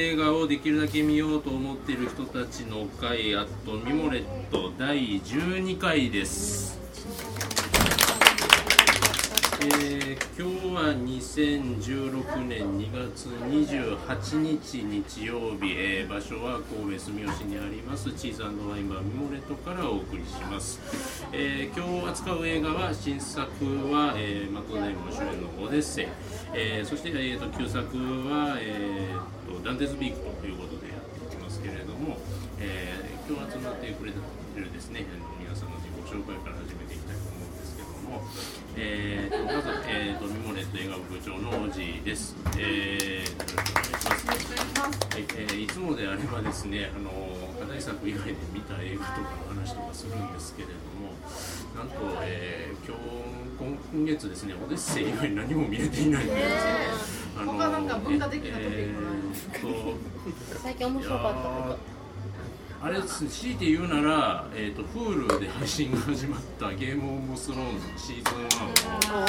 映画をできるだけ見ようと思っている人たちの会あとミモレット第12回です。えー、今日は2016年2月28日日曜日、えー、場所は神戸住吉にあります。チーズワインバーミモレットからお送りします、えー、今日扱う映画は新作は、えー、マクドネーム主演の「オデッセイ」えー、そして、えーと、旧作は、えーと「ダンテズビーク」ということでやっていきますけれども、えー、今日集まってくれてるですね皆さんの自己紹介から始めていきたいと思うんですけども、えーと、まず、えーと、ミモレット映画部長のおじです。えー、よろしくお願いします。はい、えー、いつもであればですね、あの課題作以外で見た映画とかの話とかするんですけれども、なんと、えー、今日今月ですね、オデッセイ以外何も見れていないんですあの他なんか文化的なトピックない、えー、最近面白かったこと。あれですね、強いて言うなら、えーと、と Hulu で配信が始まったゲームオブスローンズシーズン1を、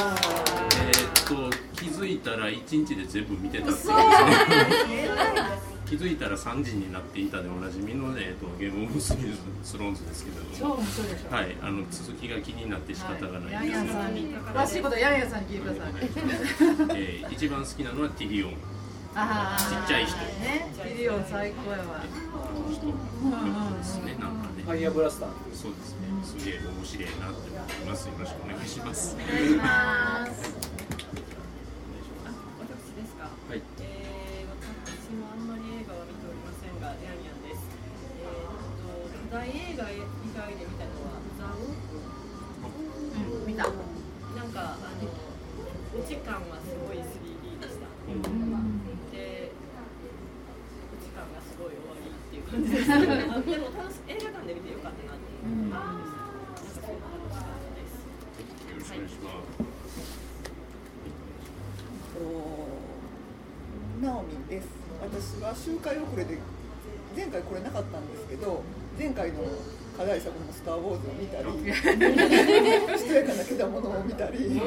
えーと、気づいたら1日で全部見てたっていうね。気づいたら3時になっていたでおなじみの、えーと、とゲームオブスローンズですけれども。はい、あの続きが気になって仕方がないです、はい、ヤンヤさんに。詳しいことヤンヤさんに聞いてください、えー、一番好きなのはティリオン。あちっちゃい人。ね、ティリオン最高やわ。人。ですね、なんかね。ファイヤーブラスター。そうですね。すげえ面白いなって思います。よろしくお願いします。お願いします。私ですか。はい。えー、私もあんまり映画は見ておりませんが、ヤンヤンです。えと、大映画以外で見たのは、ザウうん、見た。なんか、あの、お時間はすごい 3D でした。うんすごい終わりっていう感じでも楽し映画館で見てよかったなっていう。です。よろしくお願いします。ナオミです。私は周回遅れで前回これなかったんですけど、前回の課題作のスターウォーズを見たり、しとやかなけだものを見たり、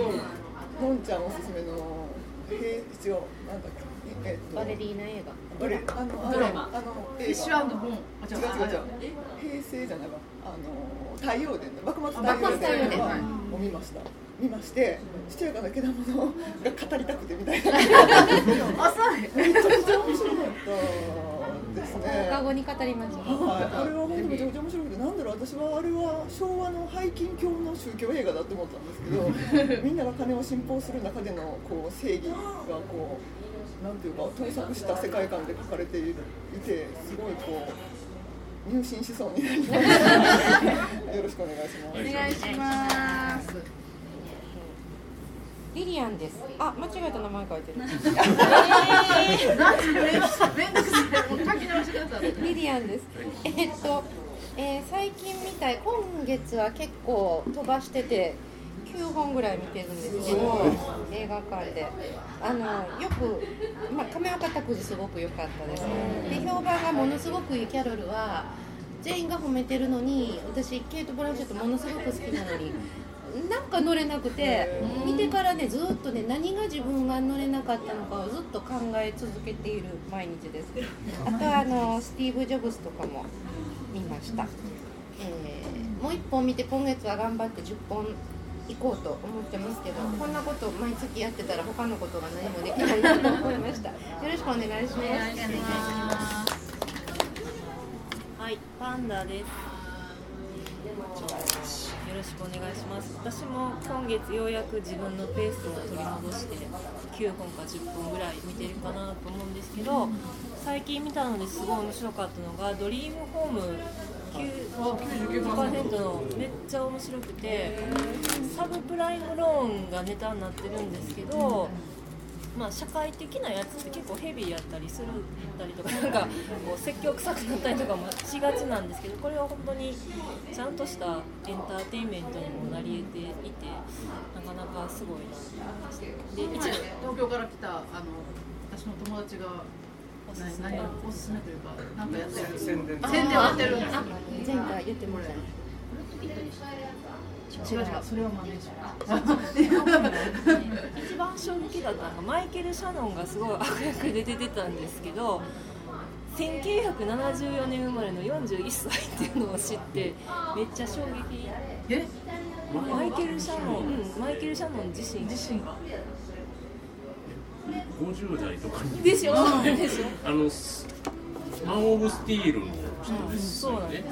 のんちゃんおすすめの平一応なんだっけ。えっと、バレリーナ映画バレあのドラマあのフィッシュボーン違う違う違う。平成じゃないわあの太陽伝幕末幕末太陽伝を見ました。見ましてしとやかなけだものが語りたくてみたいな。浅い。めちゃくちゃ面白かったですね。放課後に語りましたはい、あれは本当めちゃくちゃ面白くてなんだろう私はあれは昭和の背筋教の宗教映画だと思ったんですけど みんなが金を信奉する中でのこう正義がこうなんていうか盗作した世界観で書かれていてすごいこう入信しそうになりました よろしくお願いします。お願いします。リリアンです。あ間違えた名前書いてる。リリアンです。えっと、えー、最近みたい。今月は結構飛ばしてて9本ぐらい見てるんですけど映画館で。あのよく、まあ、亀岡拓司すごく良かったです。で評判がものすごくいいキャロルは全員が褒めてるのに私ケイト・ブランシェットものすごく好きなのになんか乗れなくて見てからねずっとね何が自分が乗れなかったのかをずっと考え続けている毎日です。あとあのスティーブ・ジョブズとかも見ました、えー、もう1本見て今月は頑張って10本行こうと思ってますけどこんなこと毎月やってたら他のことが何もできないなと思いましたよろしくお願いしますはい、パンダです。よろしくお願いします。私も今月ようやく自分のペースを取り戻して9本か10本ぐらい見てるかなと思うんですけど、最近見たのですごい面白かったのがドリームホーム99%のめっちゃ面白くてサブプライムローンがネタになってるんですけど、まあ、社会的なやつって結構ヘビーやったりするたりとかなんかこう説教臭くなったりとかもしがちなんですけどこれは本当にちゃんとしたエンターテインメントにもなり得ていてなかなかすごいなと思いました。で一東京から来たあの私の友達が何何おすすめというか何かやってる宣伝宣伝やってるんです前回言ってもらった違う違うそれはマネージャー一番衝撃だったのがマイケル・シャノンがすごい悪役で出てたんですけど1974年生まれの41歳っていうのを知ってめっちゃ衝撃えマイケル・シャノン、うん、マイケル・シャノン自身自身が50代とかに。でしょでしょあのスマン・オブ・スティールの人ですよね。そうなんです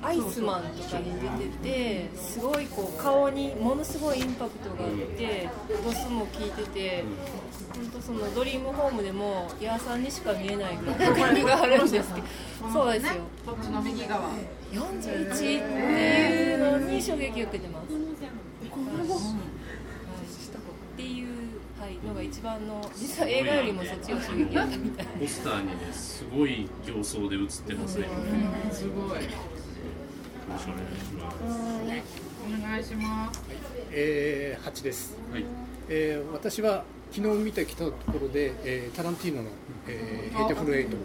アイスマンとかに出ててすごいこう顔にものすごいインパクトがあってドスも効いてて本当そのドリームホームでもヤーさんにしか見えないぐらい迫力があるんですけど。そうですよ。ねこっちの右側？41っていうのに衝撃を受けていう、はい、のが一番の実は映画よりもそっちが衝撃だったみたい。ポスターにねすごい形相で映ってますね。すごい。よろしくお願いします。お願い。しますえー、8です、はい。えー私は昨日見てきたところで、えータランティーノの「えー、エイテフルエイト」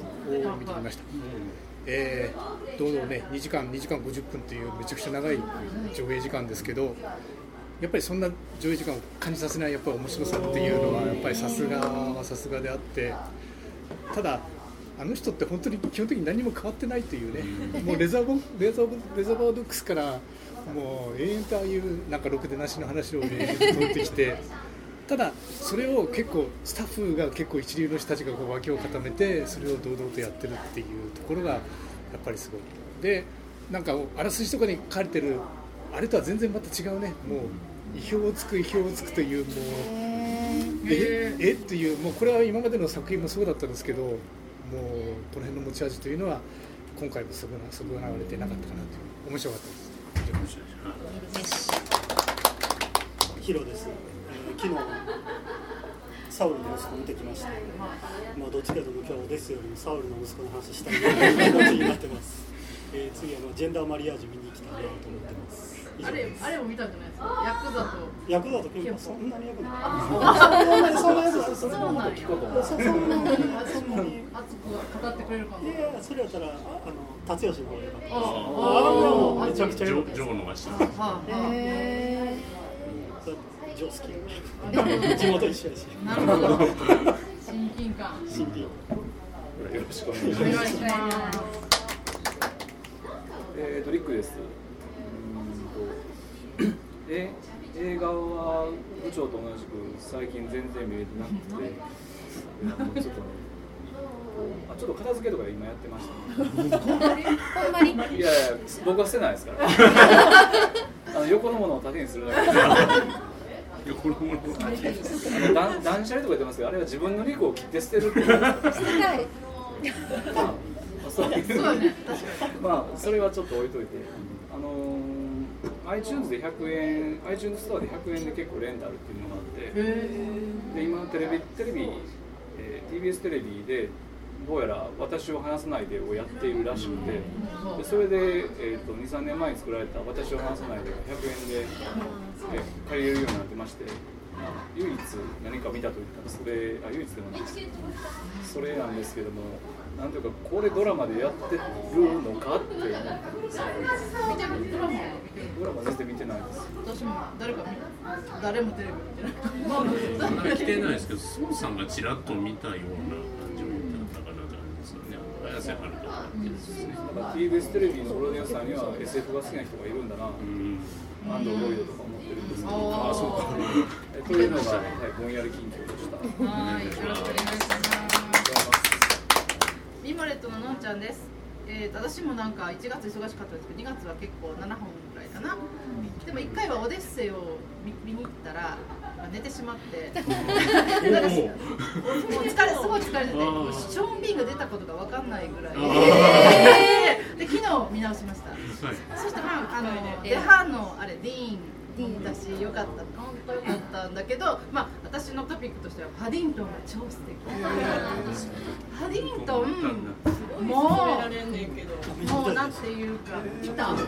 を見てきました、えー、堂々ね2時間2時間50分というめちゃくちゃ長い上映時間ですけどやっぱりそんな上映時間を感じさせないやっぱり面白さっていうのはやっぱりさすがはさすがであってただあの人って本当に基本的に何も変わってないというね もうレザーボレザーボレザーバードックスからもう永遠とああいうなんかろくでなしの話をね取ってきてただそれを結構スタッフが結構一流の人たちがこう脇を固めてそれを堂々とやってるっていうところがやっぱりすごい。でなんかあらすじとかに書かれてるあれとは全然また違うね。もう意表をつく意表をつくというもうえ？え？っていうもうこれは今までの作品もそうだったんですけどもうこの辺の持ち味というのは今回もそこなそこが流れてなかったかなという。面白かったです。ヒロです、えー昨日サウルの息子見てきましたまあどっちかとい。うと今日はオデッセよりもサウルの息子の話したい。なとい。う気持ちになってます、えー次あのジェンダーマリアージュ見に行きたい。なと思ってます以あれあれも見たんじゃないですか？ヤクザと。役だと結構そんなに役ないそんなにそんなやつそんなにそんなに熱く語ってくれるかいやいやそれやったらあの達吉の方が良かったですああめちゃくちゃジョ良かったジョーのがしたへジョー好き地元一緒やしあなるほど親近感新品よろしくお願いしますえー、ドリックです。え映画は部長と同じく最近全然見れてなくて、ちょっとあちょっと片付けとか今やってました、ほんまに？ほんまに？ね。いやいや僕は捨てないですから。あの横のものを縦にするだけ。で。の断断捨離とか言ってますけど、あれは自分の肉を切って捨てるっていう。捨てたい。まあそういう。そうだね。まあそれはちょっと置いといて、あのー、iTunes で100円、iTunes ストアで100円で結構レンタルっていうのがあって、へで今テレビテレビ、えー TBS テレビでどうやら私を話さないでをやっているらしくて、でそれでえっ、と2、3年前に作られた私を話さないでが100円で、えー借りれるようになってまして。唯一何か見たと言ったらそれあ唯一でもないですそれなんですけどもなんというかこれドラマでやってるのかって思って見てるドラマドラマ全然見てないです私も誰か見誰もテレビ見てないまだ来てないですけど孫さんがちらっと見たような感じを言ってたかなと思うんですよね綾瀬はるか TBS テレビのプロデューサーには SF が好きな人がいるんだなロイドとか思ってるんですけどあーそうか。えというのが、はい、ぼんやり近況でした。はい。よろしくお願い。しますレットののんちゃんです。えーと、私もなんか1月忙しかったんですけど2月は結構7本ぐらいかな。でも1回はオデッセイを見見に行ったら、まあ、寝てしまって。もう疲れすごい疲れててもうショーン・ビーンが出たことが分かんないぐらい。で昨日見直しました。はい。そしてまああのデハンのあれディーン。だしよかった。本当よかったんだけどまあ私のトピックとしてはパディントンが超素敵 トンもうもうなんていうかいたね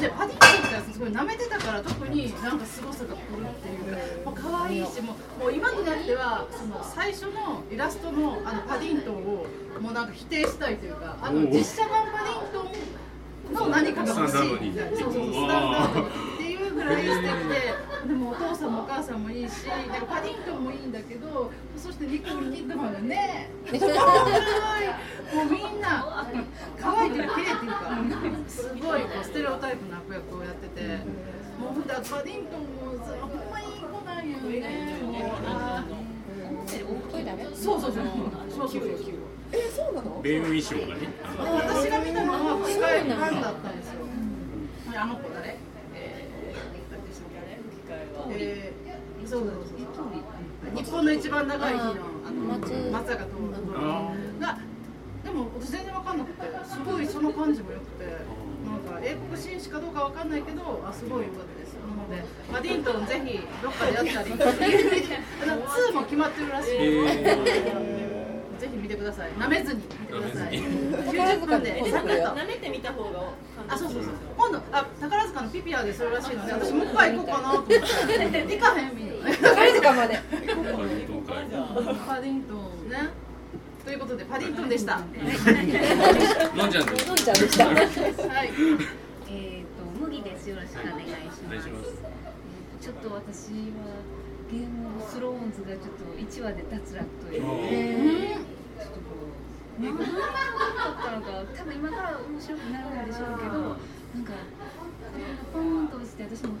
でパディントンってすごい舐めてたから特になんか凄さが来るっていうもう可愛いしもうもう今となってはその最初のイラストのあのパディントンをもうなんか否定したいというかあの実写版パディントンの何かが欲しいみたいなそうそうスタンダードにっていうぐらい素敵ででもお父さんもお母さんもいいしなんかパディントンもいいんだけどそしてニコール・キッドマンがね可愛いもうみんな可愛いっていうか綺麗っていうかすごいこうステレオタイプな悪役をやっててもう普段パディントンもさほんまにいい子なんよねもうそうそうそうそうそうそうえそうなのベイビー賞がね私が見たのは吹き替えファンだったんですよあの子誰えーえーそうそうそう日本の一番長い日のあの松松坂桃がでも私全然わかんなくてすごいその感じも良くてなんか英国紳士かどうかわかんないけどあすごい良かったです。なのでパディントンぜひどっかでやったり。あの2も決まってるらしい。ぜひ見てください。舐めずに見てください。90分で。サクッと。舐めてみた方があ、そうそうそう。今度、あ、宝塚のピピアでするらしいので、私もう一回行こうかなと思って。行かへんみんな。宝塚までパディントンね。ということで、パディントンでした。はのんちゃんですのんちゃんでしたい。えっ、と麦です。よろしくお願いします。ちょっと私はゲームスローンズがちょっと1話で脱落という。ちょっとこうなんでこんなことだったのか多分今から面白くなるんでしょうけどなんかポーンと落ちて私も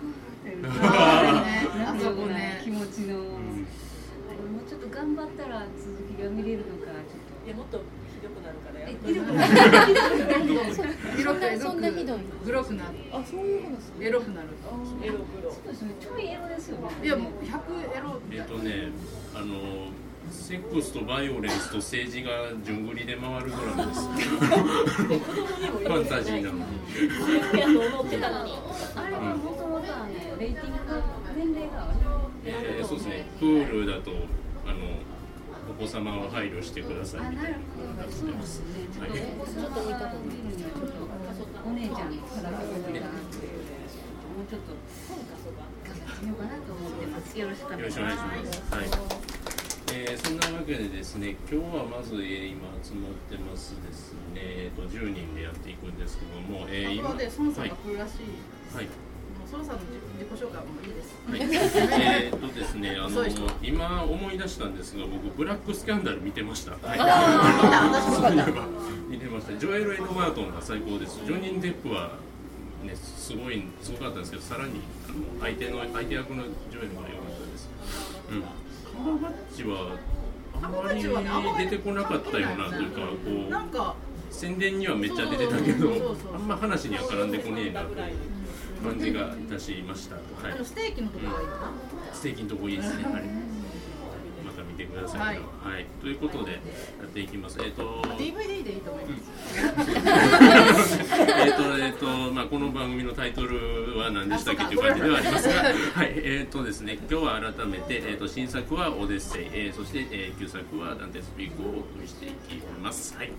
ってあそなるようなこね。気持ちの、もうちょっと頑張ったら続きが見れるのかちょっいやもっとひどくなるから。やとえっぱりひどくなる。広くエそんなひどい？グロくなる。あそういう話エロくなる。エログロそうですねちょいエロですよねいや、もう100エロ。えっとねあのセックスとバイオレンスと政治が順繰りで回るドラマです。ファンタジーなのに。あれはもともとあのレーティング年齢がえーそうですね、プールだとあのお子様を配慮してくださいあみたなないるほどそうですねちょっとちょっと見たこと見るにはちょっとお姉ちゃんの肌が出てるなっていうもうちょっと頑張ってみようかなと思ってますよろしくお願いしよろしくお願いしまますす。はい。えーそんなわけでですね、今日はまず、えー今集まってますですね、えーと10人でやっていくんですけども、えーあとはで、孫さんはいが来るらしい。はい。もう孫さんの自己紹介はもういいです。はい、えーっとですね、あの今思い出したんですが、僕ブラックスキャンダル見てました。はい。あそういえば見てました。ジョエル・エドバートンが最高です。ジョニー・デップはねすごいすごかったんですけど、さらにあの相手の相手役のジョエルが良かったです。うん。カマバッチはあんまり出てこなかったようなというか、こう宣伝にはめっちゃ出てたけどあんま話には絡んでこねえなという感じがいたしました。はいあの。ステーキのところがいいかな。ステーキのとこいいですね。はい。また見てください。はいはい。ということでやっていきます。えっ、と。DVD でいいと思います。えっとえっとまあこの番組のタイトルは何でしたっけという感じではありますが、はい。えっ、とですね今日は改めてえっ、と新作はオデッセイ、えーそして、えー旧作はダンテスピークをお送りしていきます。はい。